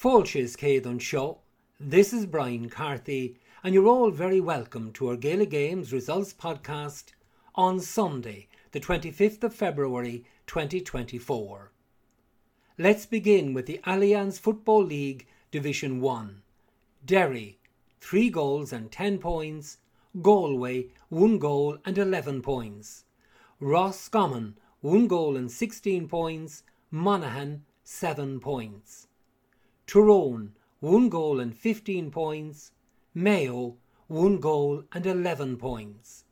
Fáilte Céad Seo. This is Brian Carthy, and you're all very welcome to our Gaelic Games Results podcast on Sunday, the 25th of February 2024. Let's begin with the Allianz Football League Division 1. Derry, 3 goals and 10 points. Galway, 1 goal and 11 points. Roscommon, 1 goal and 16 points. Monaghan, 7 points. Tyrone, 1 goal and 15 points. Mayo, 1 goal and 11 points.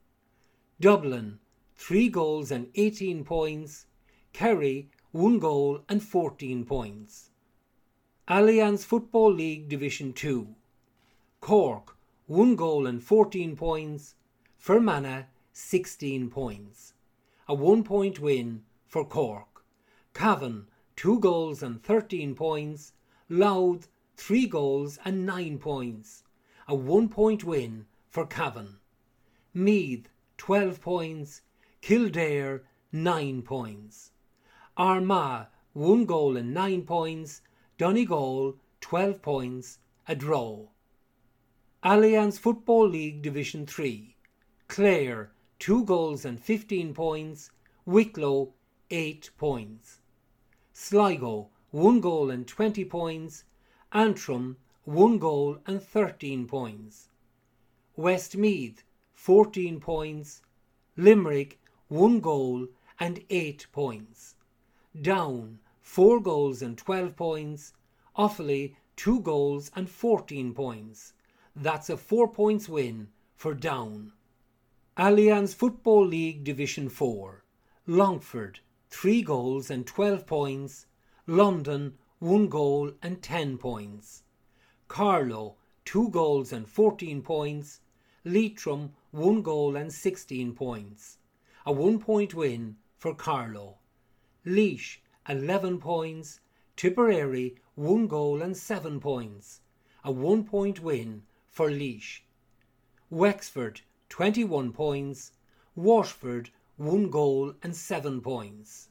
Dublin, 3 goals and 18 points. Kerry, 1 goal and 14 points. Allianz Football League Division 2. Cork, 1 goal and 14 points. Fermanagh, 16 points. A 1 point win for Cork. Cavan, 2 goals and 13 points. Louth, 3 goals and 9 points. A 1 point win for Cavan. Meath, 12 points. Kildare, 9 points. Armagh, 1 goal and 9 points. Donegal, 12 points. A draw. Allianz Football League Division 3. Clare, 2 goals and 15 points. Wicklow, 8 points. Sligo, 1 goal and 20 points. Antrim, 1 goal and 13 points. Westmeath, 14 points. Limerick, 1 goal and 8 points. Down, 4 goals and 12 points. Offaly, 2 goals and 14 points. That's a 4 points win for Down. Allianz Football League Division 4. Longford, 3 goals and 12 points. London, 1 goal and 10 points. Carlow, 2 goals and 14 points. Leitrim, 1 goal and 16 points. A 1 point win for Carlow. Laois, 11 points. Tipperary, 1 goal and 7 points. A 1 point win for Laois. Wexford, 21 points. Waterford, 1 goal and 7 points.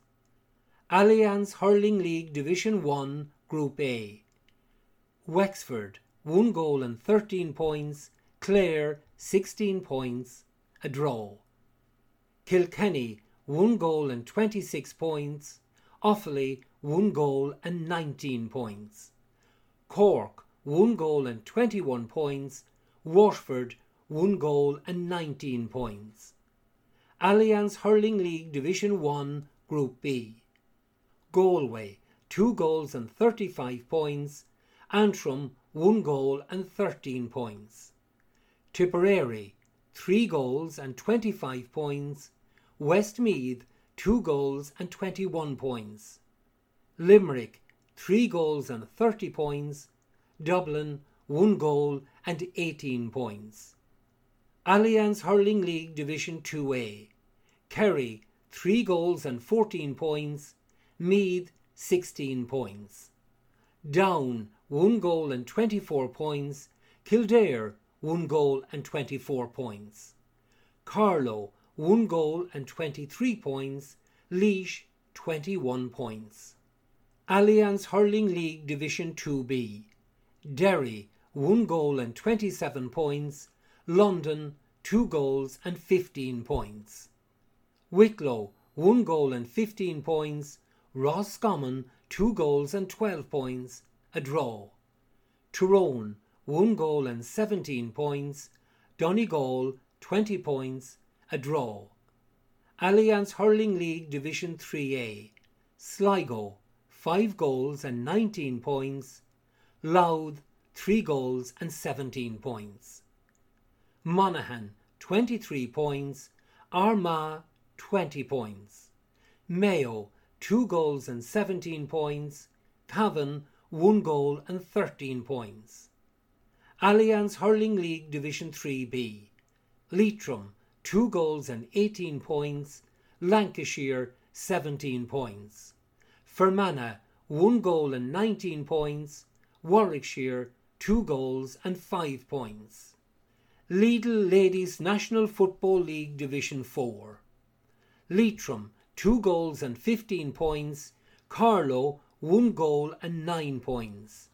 Allianz Hurling League Division 1 Group A. Wexford, 1 goal and 13 points. Clare, 16 points. A draw. Kilkenny, 1 goal and 26 points. Offaly, 1 goal and 19 points. Cork, 1 goal and 21 points. Waterford, 1 goal and 19 points. Allianz Hurling League Division 1 Group B. Galway, 2 goals and 35 points. Antrim, 1 goal and 13 points. Tipperary, 3 goals and 25 points. Westmeath, 2 goals and 21 points. Limerick, 3 goals and 30 points. Dublin, 1 goal and 18 points. Allianz Hurling League Division 2A. Kerry, 3 goals and 14 points. Meath, 16 points. Down, 1 goal and 24 points. Kildare, 1 goal and 24 points. Carlow, 1 goal and 23 points. Laois, 21 points. Allianz Hurling League Division 2B. Derry, 1 goal and 27 points. London, 2 goals and 15 points. Wicklow, 1 goal and 15 points. Roscommon, 2 goals and 12 points. A draw. Tyrone, 1 goal and 17 points. Donegal, 20 points. A draw. Allianz Hurling League Division 3A. Sligo, 5 goals and 19 points. Louth, 3 goals and 17 points. Monaghan, 23 points. Armagh, 20 points. Mayo, 2 goals and 17 points. Cavan, 1 goal and 13 points. Allianz Hurling League Division 3B. Leitrim, 2 goals and 18 points. Lancashire, 17 points. Fermanagh, 1 goal and 19 points. Warwickshire, 2 goals and 5 points. Lidl Ladies National Football League Division 4. Leitrim, 2 goals and 15 points. Carlow, 1 goal and 9 points.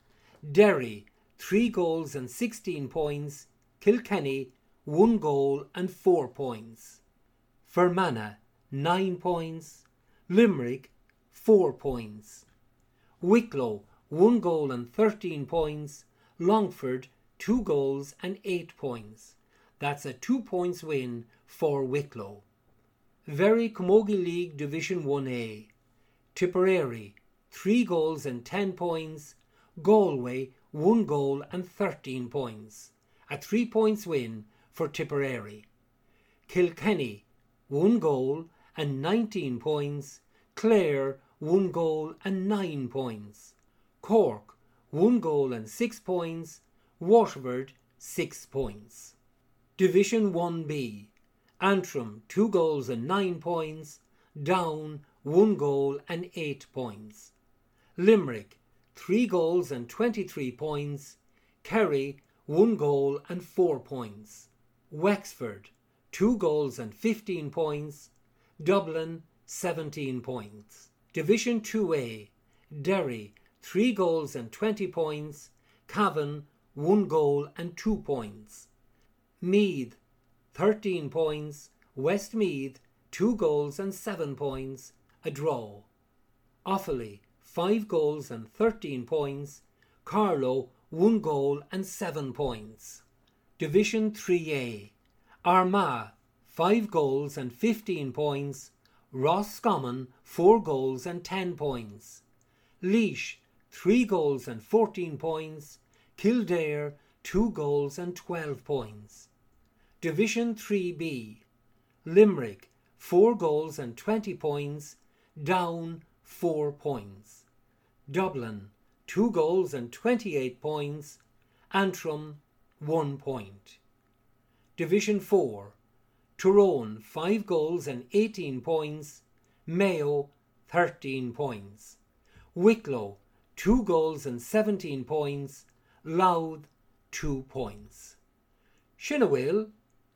Derry, 3 goals and 16 points. Kilkenny, 1 goal and 4 points. Fermanagh, 9 points. Limerick, 4 points. Wicklow, 1 goal and 13 points. Longford, 2 goals and 8 points. That's a 2 points win for Wicklow. Very Camogie League Division 1A. Tipperary, 3 goals and 10 points. Galway, 1 goal and 13 points. A 3 points win for Tipperary. Kilkenny, 1 goal and 19 points. Clare, 1 goal and 9 points. Cork, 1 goal and 6 points. Waterford, 6 points. Division 1B. Antrim, 2 goals and 9 points. Down, 1 goal and 8 points. Limerick, 3 goals and 23 points. Kerry, 1 goal and 4 points. Wexford, 2 goals and 15 points. Dublin, 17 points. Division 2A, Derry, 3 goals and 20 points. Cavan, 1 goal and 2 points. Meath, 13 points. Westmeath, 2 goals and 7 points. A draw. Offaly, 5 goals and 13 points. Carlow, 1 goal and 7 points. Division 3A. Armagh, 5 goals and 15 points. Roscommon, 4 goals and 10 points. Laois, 3 goals and 14 points. Kildare, 2 goals and 12 points. Division 3B. Limerick, 4 goals and 20 points. Down, 4 points. Dublin, 2 goals and 28 points. Antrim, 1 point. Division 4. Tyrone, 5 goals and 18 points. Mayo, 13 points. Wicklow, 2 goals and 17 points. Louth, 2 points. Shinawil,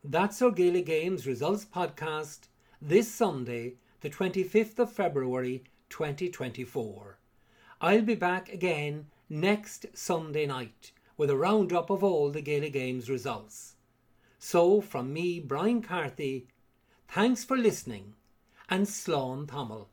that's our Gaelic Games Results Podcast this Sunday, the 25th of February 2024. I'll be back again next Sunday night with a roundup of all the Gaelic Games results. So, from me, Brian Carthy, thanks for listening and Slán Tamil.